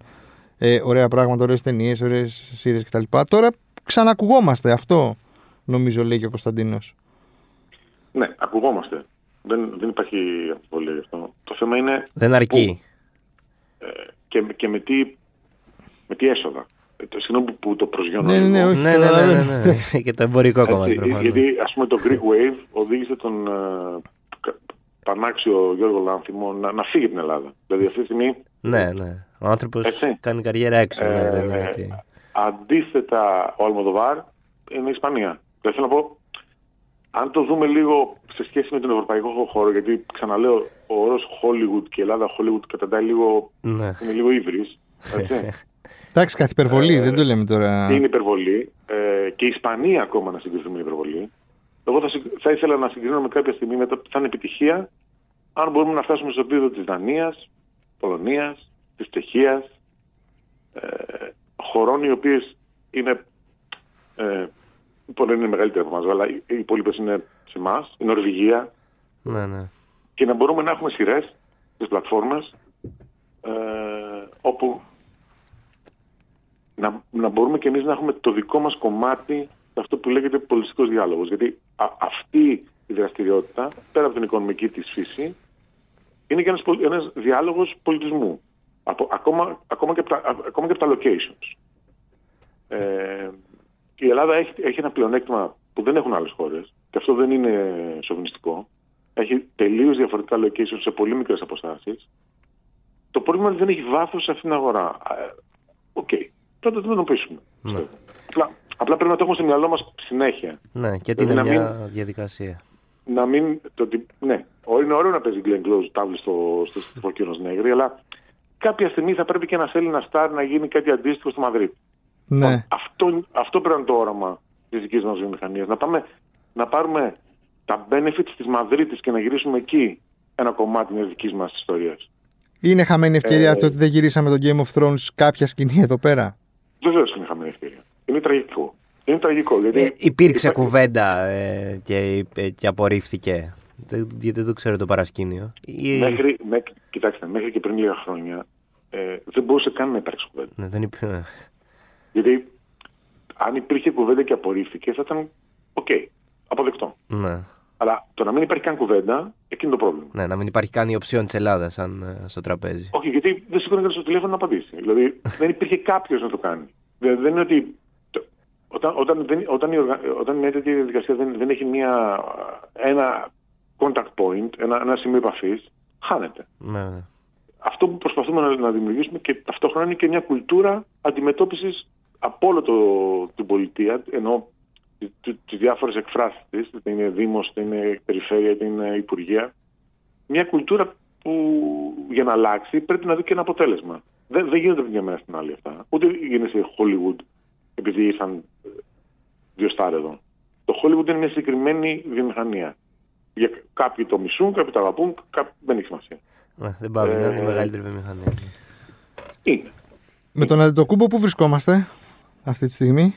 ε, ωραία πράγματα, ωραίες ταινίες, ωραίες σειρές κτλ. Τώρα ξανακουγόμαστε. Αυτό νομίζω λέει και ο Κωνσταντίνος. Ναι, ακουγόμαστε. Δεν, δεν υπάρχει αμφιβολία γι' αυτό. Το θέμα είναι Δεν αρκεί. ε, και, και με, τι, με τι έσοδα. Ε, το- Συγγνώμη που, που το προσγειώνω. Ναι, ναι, ναι, λίγο. όχι. Ναι, ναι, ναι, ναι, καταλαβαίνω. ναι. και το εμπορικό κόμμα Έτσι, προφανώς. γιατί ας πούμε το Greek Wave οδήγησε τον ε, κα- πανάξιο Γιώργο Λάνθιμο να, να φύγει από την Ελλάδα. Δηλαδή αυτή τη στιγμή Ναι, ναι. Ο άνθρωπος Έτσι. κάνει καριέρα έξω. ναι, Ε, δεν είναι ότι- Αντίθετα, ο Αλμοδοβάρ είναι η Ισπανία. Δεν θέλω να πω, αν το δούμε λίγο σε σχέση με τον ευρωπαϊκό χώρο, γιατί ξαναλέω, ο όρος Hollywood και Ελλάδα Hollywood καταντάει λίγο, Ναι. είναι λίγο ύβρις, έτσι. Εντάξει, κάθε υπερβολή, Ε, δεν το λέμε τώρα. είναι υπερβολή; Ε, και η Ισπανία ακόμα να συγκριθούμε είναι υπερβολή. Εγώ θα, συγκ- θα ήθελα να συγκρίνουμε κάποια στιγμή με το θα είναι επιτυχία αν μπορούμε να φτάσουμε στο επίπεδο της Δανίας, Πολωνίας, της Τσεχίας, ε, χωρών οι οποίες είναι ε, μπορεί να είναι μεγαλύτερα από εμάς, αλλά οι οι υπόλοιπες είναι σε εμάς, η Νορβηγία, ναι, ναι. και να μπορούμε να έχουμε σειρές στις πλατφόρμες ε, όπου να, να μπορούμε και εμείς να έχουμε το δικό μας κομμάτι σε αυτό που λέγεται πολιτιστικός διάλογος. Γιατί α- αυτή η δραστηριότητα, πέρα από την οικονομική της φύση, είναι και ένας, πολ- ένας διάλογος πολιτισμού. Από, ακόμα, ακόμα, και από τα, α- ακόμα και από τα locations. Ε, η Ελλάδα έχει, έχει ένα πλεονέκτημα που δεν έχουν άλλες χώρες και αυτό δεν είναι σοβινιστικό. Έχει τελείως διαφορετικά locations σε πολύ μικρές αποστάσεις. Το πρόβλημα είναι ότι δεν έχει βάθος σε αυτήν την αγορά. Ε, OK. Okay. Πρέπει να το αντιμετωπίσουμε. Ναι. Απλά, απλά πρέπει να το έχουμε στο μυαλό μας συνέχεια. Ναι, και ότι είναι Δηλαδή να μια διαδικασία. Να μην. Το, ότι- ναι, είναι ωραίο να παίζει Glenn Close τάβλη στο, στο, στο Φωκίνος Νέγρη, αλλά κάποια στιγμή θα πρέπει και ένα Έλληνα στάρ να γίνει κάτι αντίστοιχο στο Μαδρίτη. Ναι. Αυτό, αυτό πρέπει να είναι το όραμα της δικής μας βιομηχανίας. Να, πάμε, να πάρουμε τα benefits της Μαδρίτης και να γυρίσουμε εκεί ένα κομμάτι μιας δικής μας ιστορίας. Είναι χαμένη ευκαιρία Ε, το ότι δεν γυρίσαμε το Game of Thrones κάποια σκηνή εδώ πέρα; Βεβαίως είναι χαμένη ευκαιρία. Είναι τραγικό. Είναι τραγικό. Γιατί Ε, υπήρξε υπά- κουβέντα ε, και, ε, και απορρίφθηκε. Δεν- Γιατί δεν το ξέρω το παρασκήνιο. Ή- Μέχρι, μέχρι, κοιτάξτε, μέχρι και πριν λίγα χρόνια ε, δεν μπορούσε καν να υπάρξει κουβέντα. Ναι, δεν υπ- ε, Γιατί αν υπήρχε κουβέντα και απορρίφθηκε θα ήταν οκ, αποδεκτό. ναι. Αλλά το να μην υπάρχει καν κουβέντα, εκείνο το πρόβλημα. ναι, να μην υπάρχει καν η οψιόν της Ελλάδας σαν ε, στο τραπέζι. Όχι, γιατί δεν σηκώνει κανένας στο τηλέφωνο να απαντήσει. Δηλαδή δεν υπήρχε κάποιος να το κάνει. Δηλαδή, δεν είναι ότι. το- Όταν, όταν, δεν, όταν, η οργα- όταν μια τέτοια διαδικασία δεν, δεν έχει μια, ένα contact point, ένα, ένα σημείο επαφής, χάνεται. Ναι, ναι. Αυτό που προσπαθούμε να, να δημιουργήσουμε και ταυτόχρονα είναι και μια κουλτούρα αντιμετώπισης από όλο το, την πολιτεία, ενώ τι διάφορες εκφράσεις της, είτε είναι Δήμος, είτε είναι Περιφέρεια, είτε είναι Υπουργεία. Μια κουλτούρα που για να αλλάξει πρέπει να δει και ένα αποτέλεσμα. Δεν, δεν γίνεται από μια μέρα στην άλλη αυτά. Ούτε γίνεται σε Hollywood επειδή ήρθαν ε, δύο στάρ εδώ. Το Hollywood είναι μια συγκεκριμένη βιομηχανία. Για κάποιοι το μισούν, κάποιοι το αγαπούν, κάποιοι δεν έχει σημασία. Ναι, δεν πάει να είναι η Ε, μεγαλύτερη βιομηχανία. Είναι. Με τον Αντιτοκούμπο που βρισκόμαστε αυτή τη στιγμή;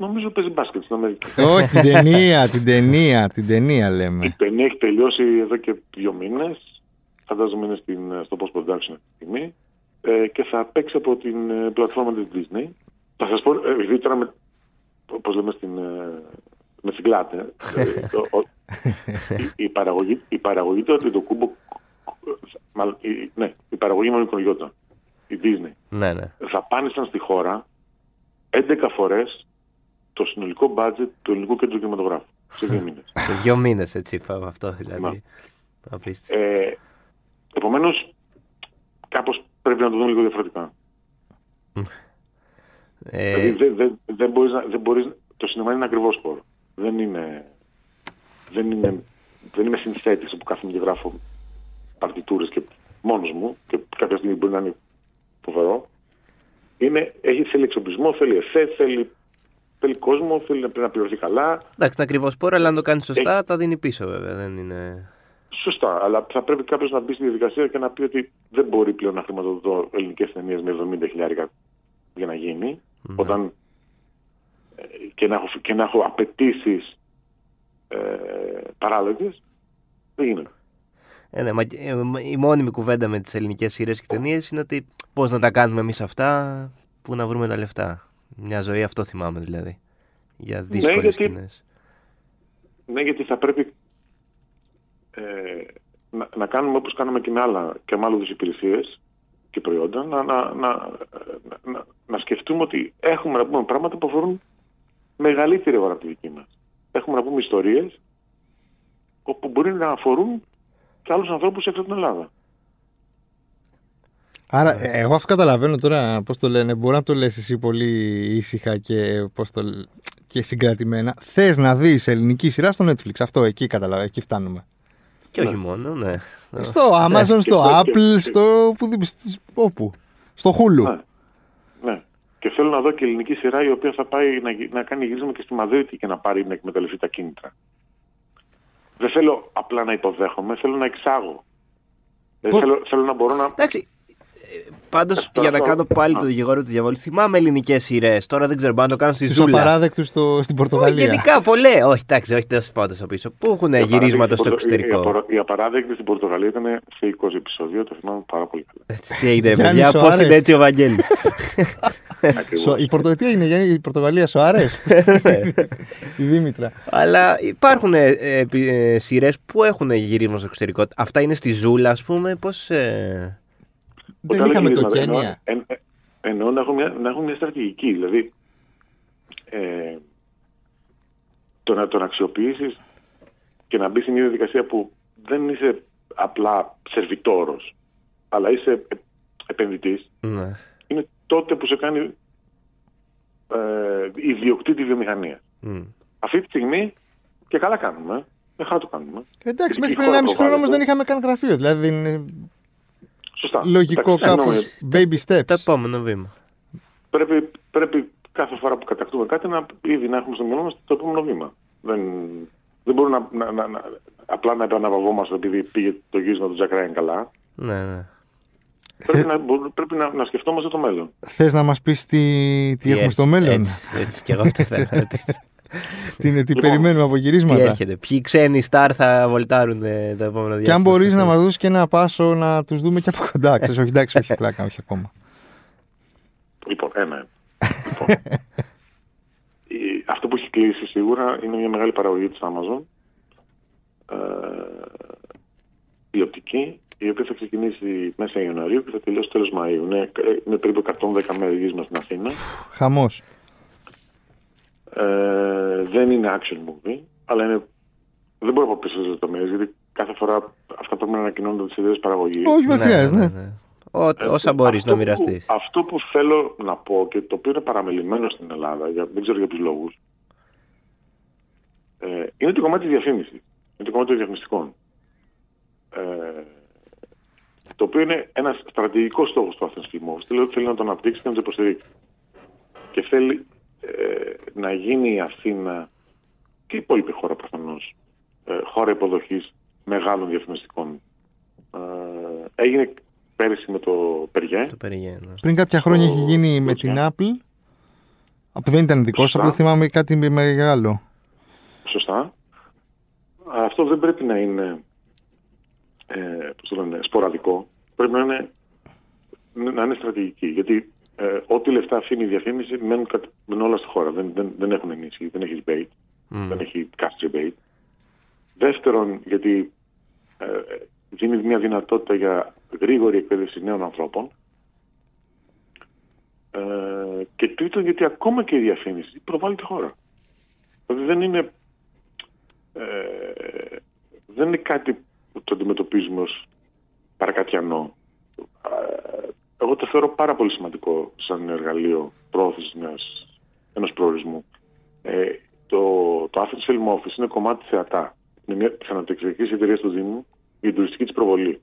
Νομίζω παίζει μπάσκετ στην Αμερική. Όχι, την ταινία, την ταινία, την ταινία Η λέμε. ταινία έχει τελειώσει εδώ και δύο μήνες. Φαντάζομαι είναι στην, στο post production αυτή τη στιγμή. Ε, και θα παίξει από την ε, πλατφόρμα της Disney. Θα σας πω, ε, επειδή τώρα με, όπως λέμε στην, ε, με συγκλάτε. Ε, το- ο- η, η παραγωγή, η παραγωγή του Αντιτοκούμπο, μάλλον, η- ναι, η παραγωγή με μικρογιώτα, η Disney, Ναι, ναι. δαπάνησαν στη χώρα 11 φορές το συνολικό budget του ελληνικού κέντρου κινηματογράφου σε δύο μήνες. Σε δύο μήνες έτσι είπαμε αυτό δηλαδή. Ναι. Απίστευτο. Ε, Επομένως, κάπως πρέπει να το δούμε λίγο διαφορετικά. Ε, δηλαδή, δεν δεν- δεν μπορείς να- δεν μπορείς, το σινεμά είναι ακριβώς χώρο. Δεν είναι. Δεν, είναι, δεν είμαι συνθέτης που κάθομαι και γράφω παρτιτούρες και μόνος μου και κάποια στιγμή μπορεί να είναι φοβερό. Είναι, έχει, θέλει εξοπλισμό, θέλει εφέ, θέλει, θέλει κόσμο, θέλει να, να πληρωθεί καλά. εντάξει, είναι ακριβώς πόρο, αλλά αν το κάνει σωστά, τα δίνει πίσω βέβαια. Δεν είναι. Σωστά, αλλά θα πρέπει κάποιος να μπει στη διαδικασία και να πει ότι δεν μπορεί πλέον να χρηματοδοτώ ελληνικές ταινίες με 70 χιλιάρικα για να γίνει. Όταν ε, και να έχω, και να έχω απαιτήσεις ε, παράλογες. Δεν γίνεται. Ε, ναι, μα, ε, μα- η μόνιμη κουβέντα με τις ελληνικές σειρές και ταινίες είναι ότι πώς να τα κάνουμε εμείς αυτά, πού να βρούμε τα λεφτά. Μια ζωή αυτό θυμάμαι δηλαδή. Για δύσκολες γιατί- σκηνές. Ναι, γιατί θα πρέπει ε, να, να κάνουμε όπως κάνουμε και με άλλα και με άλλους υπηρεσίες και προϊόντα, να, να, να, να, να σκεφτούμε ότι έχουμε να πούμε πράγματα που αφορούν μεγαλύτερη αγορά από τη δική μας. Έχουμε να πούμε ιστορίες όπου μπορεί να αφορούν και άλλους ανθρώπους έξω από την Ελλάδα. Άρα, ε, εγώ αυτό καταλαβαίνω τώρα πώς το λένε. Μπορεί να το λες εσύ πολύ ήσυχα και, πώς το, λ- και συγκρατημένα. Θες να δεις ελληνική σειρά στο Netflix. Αυτό εκεί καταλαβαίνω. Εκεί φτάνουμε. Και όχι μόνο, ναι. Στο Amazon, στο Και- Apple, στο. Που, στις- όπου. Στο Hulu. Ναι. ναι. Και θέλω να δω και ελληνική σειρά η οποία θα πάει να, γι- να κάνει γύρισμα και στη Μαδρίτη και να πάρει να εκμεταλλευτεί τα κίνητρα. Δεν θέλω απλά να υποδέχομαι, θέλω να εξάγω. Ε, Πώς- θέλω, θέλω να μπορώ να. Εντάξει. Πάντως, Αυτό- για να αυτό- κάνω πάλι Α. το δικηγόρο του διαβόλου, θυμάμαι ελληνικές σειρές. Τώρα δεν ξέρω, μπορεί να το κάνω στη Του Ζούλα. απαράδεκτου στο, στην Όχι, Πορτογαλία. γενικά πολλέ. Όχι, εντάξει, όχι τόσο πάω τόσο πίσω. Πού έχουν η γυρίσματα απαράδεκτη στο στην Πορτο- Η, εξωτερικό. απαρα- η απαράδεκτη στην Πορτογαλία ήταν σε 20 επεισόδιο, το θυμάμαι πάρα πολύ καλά. Έτσι, Τι έγινε, Γιάννη παιδιά, πώς Σοάρες. είναι έτσι ο Βαγγέλης; Ακριβώς. Σο- η Πορτο... Τι έγινε, Γιάννη, η Πορτογαλία σου άρεσε. η Δήμητρα. Αλλά υπάρχουν ε, ε, ε, σειρές που έχουν γυρίσμα στο εξωτερικό. Αυτά είναι στη Ζούλα, ας πούμε. Πώς. Ε... Δεν Όταν είχαμε λέω το γυρίσματα, Κένια. εννοώ- εν- ε, Εννοώ να έχουν μια, να έχουν μια στρατηγική. Δηλαδή, ε, το να τον αξιοποιήσεις και να μπεις σε μια διαδικασία που δεν είσαι απλά σερβιτόρος, αλλά είσαι ε, επενδυτής, Ναι. είναι τότε που σε κάνει ε, ιδιοκτήτη βιομηχανίας. Μμ. Αυτή τη στιγμή και καλά κάνουμε. Δεν χαρά το κάνουμε. Εντάξει, Γιατί μέχρι η πριν χώρα 1,5 χρόνο όμως προβάλλεται. δεν είχαμε καν γραφείο. Δηλαδή είναι Σωστά. λογικό Εντάξει, κάπως. συγγνώμη, Baby steps. Το επόμενο βήμα. πρέπει, πρέπει κάθε φορά που κατακτούμε κάτι να ήδη να έχουμε στο μυαλό μας το επόμενο βήμα. Δεν, δεν μπορούμε να, να, να, να- απλά να επαναπαυόμαστε επειδή πήγε το γύρισμα του Τζακ Ράιν καλά. Ναι, ναι. Πρέπει, να, μπορούμε- πρέπει να, να σκεφτόμαστε το μέλλον. Θες να μας πεις τι, τι έχουμε έρχεται, στο μέλλον; Έτσι, έτσι και εγώ αυτό ήθελα να ρωτήσω. Τι, είναι, τι Λοιπόν, περιμένουμε από Τι γυρίσματα; έρχεται, ποιοι ξένοι στάρ θα βολτάρουν ε, το επόμενο διάστημα. Και αν μπορείς να μας δώσεις και ένα πάσο να τους δούμε και από κοντά. Ξέρεις, όχι, εντάξει, όχι πλάκα, όχι ακόμα. Λοιπόν, ένα. λοιπόν, η- αυτό που έχει κλείσει σίγουρα είναι μια μεγάλη παραγωγή της Amazon. Ε, η οπτική, η οποία θα ξεκινήσει μέσα Ιανουαρίου και θα τελειώσει τέλος Μαΐου. Είναι, είναι περίπου 110 μέρες γύρισμα στην Αθήνα. Χαμός. Ε, δεν είναι action movie, αλλά είναι... δεν μπορώ να πω περισσότερες λεπτομέρειες, γιατί κάθε φορά αυτά πρέπει να ανακοινώνονται τις ιδέες παραγωγής. Όχι, δεν χρειάζεται. ναι. Ό, Ε, όσα μπορείς αυτό να που- μοιραστείς. Αυτό που θέλω να πω και το οποίο είναι παραμελημένο στην Ελλάδα, για, δεν ξέρω για ποιους λόγους, ε, είναι το κομμάτι της διαφήμισης. Είναι το κομμάτι των διαφημιστικών. Ε, το οποίο είναι ένας στρατηγικός στόχος του Athens Film Office. Θέλει, θέλει να τον αναπτύξει και να τον υποστηρίξει. Και θέλει ε, να γίνει η Αθήνα και η υπόλοιπη χώρα προφανώς ε, χώρα υποδοχής μεγάλων διαφημιστικών. Ε, έγινε πέρυσι με το Περιέ. Το περιγαίνω. Πριν κάποια χρόνια Ο- έχει γίνει με ο την Τζαν. Apple. Που δεν ήταν δικό σου, Σωστά. απλά θυμάμαι κάτι μεγάλο. Σωστά. Αυτό δεν πρέπει να είναι ε, πώς το λένε, σποραδικό. Πρέπει να είναι, να είναι στρατηγική. Γιατί ε, ό,τι λεφτά αφήνει η διαφήμιση μένουν, κατ- μένουν όλα στη χώρα. Δεν, δεν, δεν έχουν ενίσχυση, δεν έχεις debate. δεν έχει country bait. Δεύτερον, γιατί ε, δίνει μια δυνατότητα για γρήγορη εκπαίδευση νέων ανθρώπων. Ε, και τρίτον, γιατί ακόμα και η διαφήμιση προβάλλει τη χώρα. Δηλαδή δεν είναι, ε, δεν είναι κάτι που το αντιμετωπίζουμε ως παρακατιανό. Ε, εγώ το θεωρώ πάρα πολύ σημαντικό σαν εργαλείο πρόθεσης μιας, ενός προορισμού. Ε, το, το Athens Film Office είναι κομμάτι θεατά. Είναι μια πιθανοτεξιακή εταιρεία του Δήμου για την τουριστική της προβολή.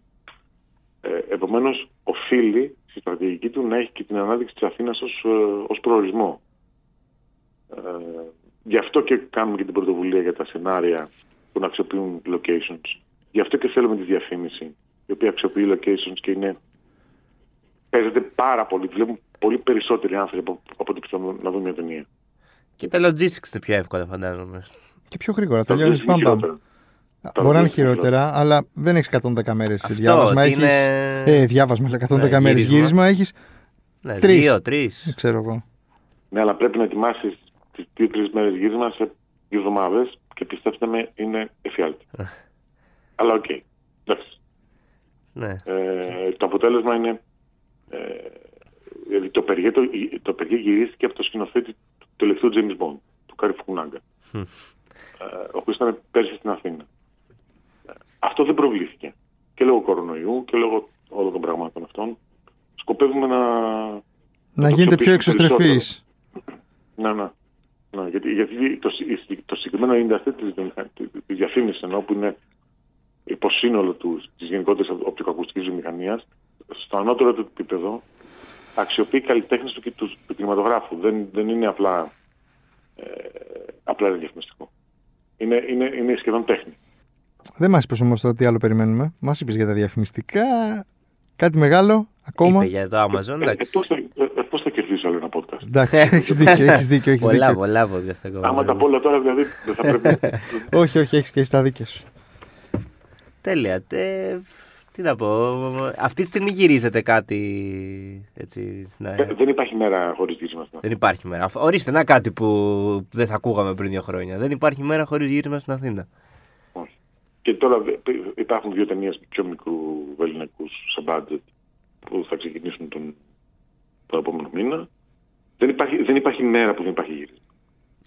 Ε, Επομένως, οφείλει στη στρατηγική του να έχει και την ανάδειξη της Αθήνας ως ε, προορισμό. Ε, γι' αυτό και κάνουμε και την πρωτοβουλία για τα σενάρια που να αξιοποιούν locations. Γι' αυτό και θέλουμε τη διαφήμιση, η οποία αξιοποιεί locations και είναι. Παίζεται πάρα πολύ. Βλέπουν πολύ περισσότεροι άνθρωποι από, από ό,τι πιστεύουν να δουν μια ταινία. Και τα logistics είναι πιο εύκολα, φαντάζομαι. Και πιο γρήγορα. Τελειώνεις μπαμ μπαμ. Μπορεί να είναι χειρότερα, αλλά δεν έχεις 110 μέρες διάβασμα. Έχει. Είναι... Ε, διάβασμα, 110 ναι, μέρες γύρισμα έχεις. Ναι, τρεις. Δύο, τρεις. ξέρω εγώ. Ναι, αλλά πρέπει να ετοιμάσεις τις δύο-τρεις μέρες γύρισμα σε δύο εβδομάδες και πιστέψτε με, είναι εφιάλτης. αλλά OK. Okay. Εντάξει. Ναι. Ε, το αποτέλεσμα είναι. Ε, δηλαδή το Perrier, το, το γυρίστηκε από το σκηνοθέτη του τελευταίου James Bond, του Κάρι Φουκουνάγκα. Ε, ο οποίος ήταν πέρσι στην Αθήνα. Αυτό δεν προβλήθηκε. Και λόγω κορονοϊού και λόγω όλων των πραγμάτων αυτών. Σκοπεύουμε να. Να γίνετε πιο εξωστρεφείς. Ναι, ναι. ναι γιατί, γιατί το, το συγκεκριμένο industry της διαφήμισης ενώ που είναι υποσύνολο της γενικότερης οπτικοακουστικής βιομηχανίας, στο ανώτερο του επίπεδο αξιοποιεί καλλιτέχνες του, του, τους κινηματογράφους. Δεν, δεν είναι απλά, ε, απλά διαφημιστικό. Είναι, είναι, είναι σχεδόν τέχνη. Δεν μας είπες όμως το τι άλλο περιμένουμε. Μας είπες για τα διαφημιστικά. Κάτι μεγάλο ακόμα. Είπε για το Amazon. Ε, ε, Πώς θα κερδίσει άλλο ένα podcast; Εντάξει, έχεις δίκιο. Έχεις δίκιο έχεις πολλά, δίκιο. πολλά podcast ακόμα. Άμα τα πω όλα τώρα, δηλαδή δεν θα πρέπει. όχι, όχι, έχεις και στα δίκαια σου. Τέλεια. Τε... Τι να πω. Αυτή τη στιγμή γυρίζεται κάτι. Έτσι, ναι. Δεν υπάρχει μέρα χωρίς γύρισμα στην Αθήνα. Δεν υπάρχει μέρα. Ορίστε ένα κάτι που δεν θα ακούγαμε πριν δύο χρόνια. Δεν υπάρχει μέρα χωρίς γύρισμα στην Αθήνα. Και τώρα υπάρχουν δύο ταινίες πιο μικρού ελληνικού σε budget που θα ξεκινήσουν τον, τον επόμενο μήνα. Δεν υπάρχει, δεν υπάρχει μέρα που δεν υπάρχει γύρισμα.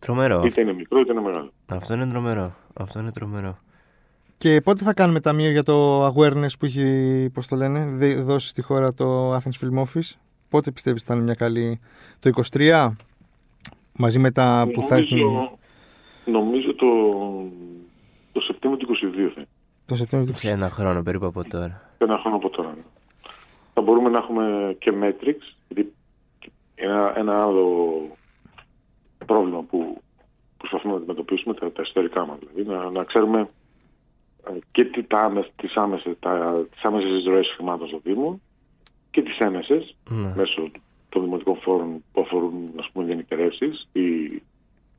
Τρομερό. Είτε είναι μικρό είτε είναι μεγάλο. Αυτό είναι τρομερό. Αυτό είναι τρομερό. Και πότε θα κάνουμε ταμείο για το awareness που έχει, πώς το λένε, δώσει στη χώρα το Athens Film Office; Πότε πιστεύεις ότι θα είναι μια καλή... Το 23, μαζί με τα που θα έχουν... Νομίζω το το Σεπτέμβριο του 22 θα Το Σεπτέμβριο του 22. Ένα χρόνο περίπου από τώρα. Ένα χρόνο από τώρα. Ναι. Θα μπορούμε να έχουμε και metrics, γιατί ένα, ένα άλλο πρόβλημα που προσπαθούμε να αντιμετωπίσουμε, τα, τα ιστορικά μας, δηλαδή, να, να ξέρουμε ε, και τι, τα, τις, άμεσες, τα, τις άμεσες ροές χρημάτων στο Δήμο και τις έμεσες ναι. μέσω των δημοτικών φόρων που αφορούν ας πούμε γενικτερεύσεις ή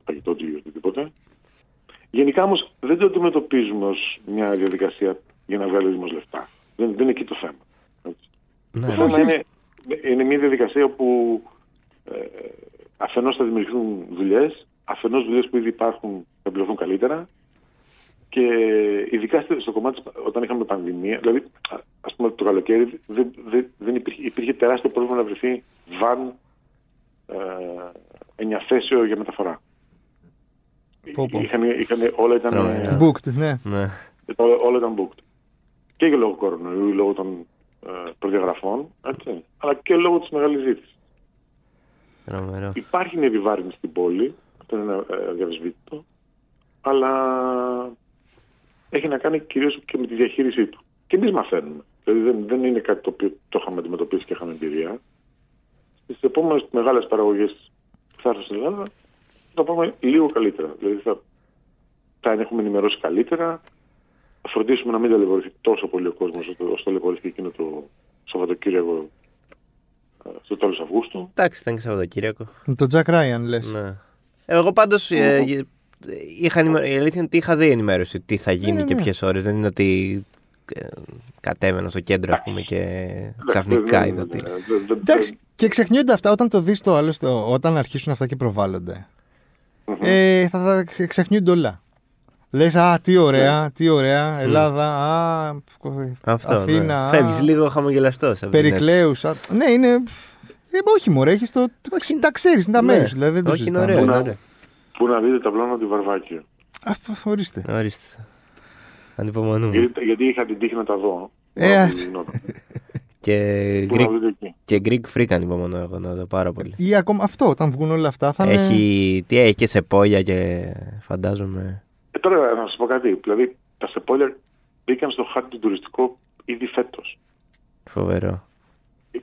φαγητό ή οτιδήποτε Γενικά όμως δεν το αντιμετωπίζουμε ως μια διαδικασία για να βγάλει ο λεφτά. Δεν, δεν είναι εκεί το θέμα. Ναι, το θέμα είναι, είναι μια διαδικασία όπου ε, αφενός θα δημιουργηθούν δουλειές, αφενός δουλειές που ήδη υπάρχουν θα πληρωθούν καλύτερα και ειδικά στο κομμάτι όταν είχαμε πανδημία, δηλαδή α πούμε το καλοκαίρι δεν, δεν, δεν υπήρχε, υπήρχε τεράστιο πρόβλημα να βρεθεί βαν ε, ενιαθέσιο για μεταφορά. Πω, πω. Είχαν, είχαν, όλα ήταν yeah. booked, ναι. ναι. Όλα, όλα ήταν booked. Και για λόγω κορονοϊού, λόγω των ε, προδιαγραφών, έτσι, αλλά και λόγω της μεγάλης ζήτησης. Υπάρχει μια επιβάρυνση στην πόλη, αυτό είναι ε, διαβεσβήτητο, αλλά έχει να κάνει κυρίως και με τη διαχείρισή του. Και εμείς μαθαίνουμε. Δηλαδή δεν, δεν είναι κάτι το οποίο το είχαμε αντιμετωπίσει και είχαμε εμπειρία. Στις επόμενες μεγάλες παραγωγές που θα έρθουν στην Ελλάδα θα πάμε λίγο καλύτερα. Δηλαδή θα, θα έχουμε ενημερώσει καλύτερα, θα φροντίσουμε να μην ταλαιπωρηθεί τόσο πολύ ο κόσμος όσο ταλαιπωρήθηκε εκείνο το Σαββατοκύριακο ε, στο τέλος Αυγούστου. Εντάξει, ήταν και Σαββατοκύριακο. Με τον Τζακ Ράιαν, λες. Ναι. Εγώ πάντως. Ε, είχα, η αλήθεια είναι ότι είχα δει ενημέρωση τι θα γίνει ναι, και ναι. ποιες ώρες. Δεν είναι ότι ε, κατέβαινα στο κέντρο ας πούμε, και ξαφνικά είδα ότι. Εντάξει, και ξεχνιόνται αυτά όταν το δεις το άλλο, όταν αρχίσουν αυτά και προβάλλονται. ε, θα, θα ξε- ξεχνιούνται όλα. Λες, α, τι ωραία, τι ωραία, Ελλάδα, α, Αυτό. Αθήνα, ναι. α, Φεύγεις λίγο χαμογελαστός. Περικλέους. Ναι, είναι. Ε, όχι, μωρέ, έχεις το. Όχι. Τα ξέρεις, είναι τα Ναι. μέρη σου. Δηλαδή δεν το Όχι, είναι συζητάμε. Ωραίο. Πού Είναι να- ωραίο. Πού να δείτε τα πλάνα του Βαρβάκιο. Α, ορίστε. Ορίστε. Ανυπομονούμε. Γιατί, γιατί είχα την τύχη να τα δω. Ε, Να α. δω τι γινόταν. Και Πού να Greek, δείτε εκεί. και Greek Freak ανυπομονώ εγώ να δω πάρα πολύ. Ή ακόμα αυτό, όταν βγουν όλα αυτά θα είναι. Έχει, τι έχει και σε πόλια και φαντάζομαι. Ε, τώρα να σας πω κάτι. Δηλαδή, τα σεπόλια μπήκαν στο χάρτη του τουριστικό ήδη φέτος. Φοβερό.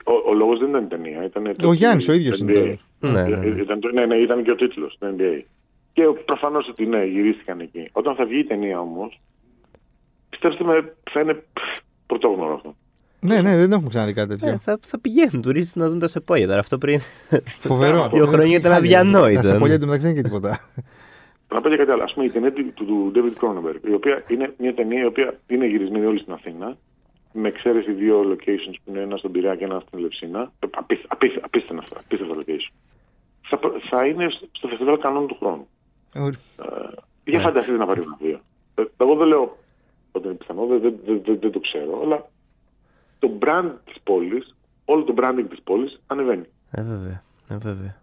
Ο, ο λόγος δεν ήταν η ταινία. Ήταν το Ο Γιάννης ο ίδιος το είναι NBA. Ναι, ναι, ναι. Ε, Ήταν, το- ναι, ναι, ήταν και ο τίτλος του NBA. Και προφανώ ότι ναι, γυρίστηκαν εκεί. Όταν θα βγει η ταινία όμω, πιστέψτε με, θα είναι πφ, πρωτόγνωρο αυτό. Ναι, ναι, δεν έχουμε ξαναδεί κάτι τέτοιο. Ε, θα, θα πηγαίνουν τουρίστε να δουν τα σε πόλια. Τώρα αυτό πριν. Φοβερό. Δύο χρόνια ήταν Χάλια, αδιανόητο, Τα σεπόλια ναι. του μεταξύ δεν είναι και τίποτα. Να πω και κάτι άλλο. Α πούμε, η ταινία του, του David Cronenberg, η οποία είναι μια ταινία η οποία είναι γυρισμένη όλη στην Αθήνα, με εξαίρεση δύο locations που είναι ένα στον Πειραιά και ένα στην Ελευσίνα. Ε, απίθ- απίθ- Απίστευτα απίστευτα location. Θα, προ- θα είναι στο φεστιβάλ κανόνου του χρόνου. Ε, ορι- Για Ναι. φανταστείτε να πάρει βραβείο. Ε, Εγώ δεν λέω ότι είναι πιθανό, δεν, δεν, δεν, δεν, δεν το ξέρω, αλλά το brand της πόλης, όλο το branding της πόλης ανεβαίνει. Ε, βέβαια. Ε, βέβαια.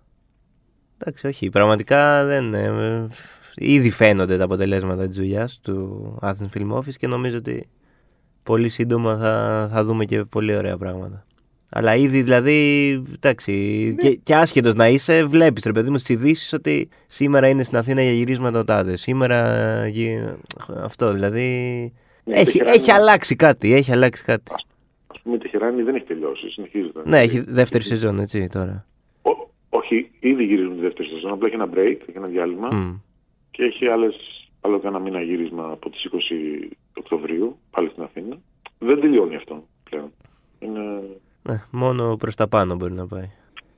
Εντάξει, όχι. Πραγματικά δεν. ε, ε, ήδη φαίνονται τα αποτελέσματα της δουλειάς του Athens Film Office και νομίζω ότι πολύ σύντομα θα, θα δούμε και πολύ ωραία πράγματα. Αλλά ήδη δηλαδή, εντάξει, και, και άσχετος να είσαι, βλέπεις ρε παιδί μου στις ειδήσεις ότι σήμερα είναι στην Αθήνα για γυρίσματα ο τάδες. Σήμερα. ε, γι- Αυτό δηλαδή. Ναι, έχει, Τεχεράνη- έχει αλλάξει κάτι, έχει αλλάξει κάτι. Α πούμε, η Τεχεράνη δεν έχει τελειώσει, συνεχίζεται. Ναι, έχει δεύτερη σεζόν, έτσι τώρα. Ό- όχι, ήδη γυρίζουν τη δεύτερη σεζόν. Απλά έχει ένα break, έχει ένα διάλειμμα Μμ. και έχει άλλες, άλλο κάνα μήνα γύρισμα από τις 20 Οκτωβρίου, πάλι στην Αθήνα. Δεν τελειώνει αυτό πλέον. Είναι... Ναι, μόνο προς τα πάνω μπορεί να πάει.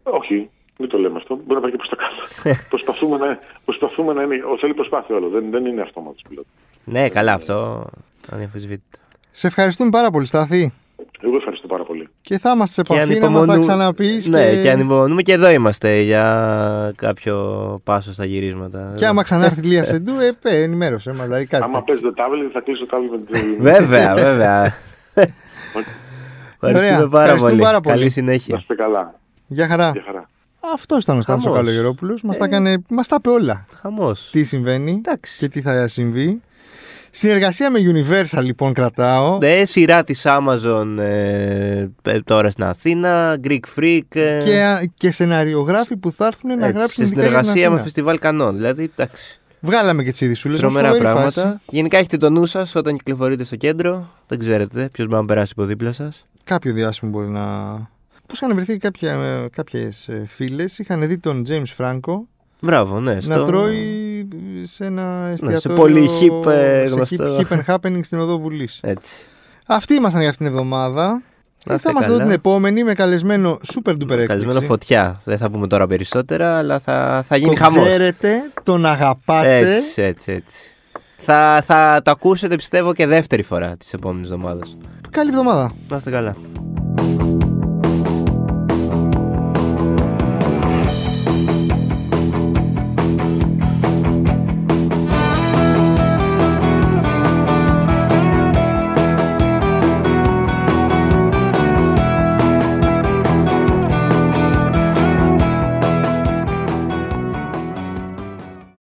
Όχι, μην το λέμε αυτό. Μπορεί να πάει και προς τα κάτω. προσπαθούμε, να, προσπαθούμε να είναι. ο- Θέλει προσπάθεια όλο. Δεν, δεν είναι αυτόματος πιλότο. Ναι, καλά, αυτό αδιαφεσβήτητο. Σε ευχαριστούμε πάρα πολύ, Στάθη. Εγώ ευχαριστώ πάρα πολύ. Και θα είμαστε σε Και επαφή να μας τα ξαναπείς. Ναι, και... ανυπομονούμε και εδώ είμαστε για κάποιο πάσο στα γυρίσματα. Και άμα ξανάρθει η Λία Σεντού, ε, πέ, ενημέρωσε μας. Δηλαδή κάτι. Άμα παίζει το τάβλι, θα κλείσω το τάβλι με την. Βέβαια, βέβαια. Ευχαριστούμε Ωραία, πάρα, ευχαριστούμε πολύ. πάρα πολύ. Καλή Να συνέχεια. είστε καλά. Γεια χαρά. Γεια χαρά. Αυτό ήταν ο Στάθος ο Χαμός. Καλογερόπουλος. Μας τα, Ε. έκανε- μας τα είπε όλα. Χαμός. Τι συμβαίνει Εντάξει. και τι θα συμβεί. Συνεργασία με Universal λοιπόν κρατάω. Ναι, σειρά της Amazon ε, ε, τώρα στην Αθήνα, Greek Freak. ε, Και, και σεναριογράφοι που θα έρθουν να έτσι, γράψουν σε ειδικά για την συνεργασία με Αθήνα. φεστιβάλ Κανόν. Δηλαδή, εντάξει. Βγάλαμε και τις ειδισούλε. Τρομερά πράγματα. Γενικά έχετε το νου σας όταν κυκλοφορείτε στο κέντρο. Δεν ξέρετε ποιος μπορεί να περάσει από δίπλα σας. Κάποιο διάσημο μπορεί να. Πώς είχαν βρεθεί κάποιες φίλες, είχαν δει τον James Franco Μπράβο, ναι. να στο- τρώει σε ένα εστιατόριο. πολύ hip, ε, σε γνωστό. hip, hip and happening στην οδό Βουλής. Έτσι. Αυτοί ήμασταν για αυτήν την εβδομάδα. Να Και είστε θα είμαστε εδώ καλά. την επόμενη με καλεσμένο super duper έκπληξη. Καλεσμένο φωτιά. Δεν θα πούμε τώρα περισσότερα, αλλά θα, θα Τον γίνει χαμός. ξέρετε, τον αγαπάτε. Έτσι, έτσι, έτσι. Θα, θα το ακούσετε πιστεύω και δεύτερη φορά της επόμενης εβδομάδας. Καλή εβδομάδα. Να είστε καλά.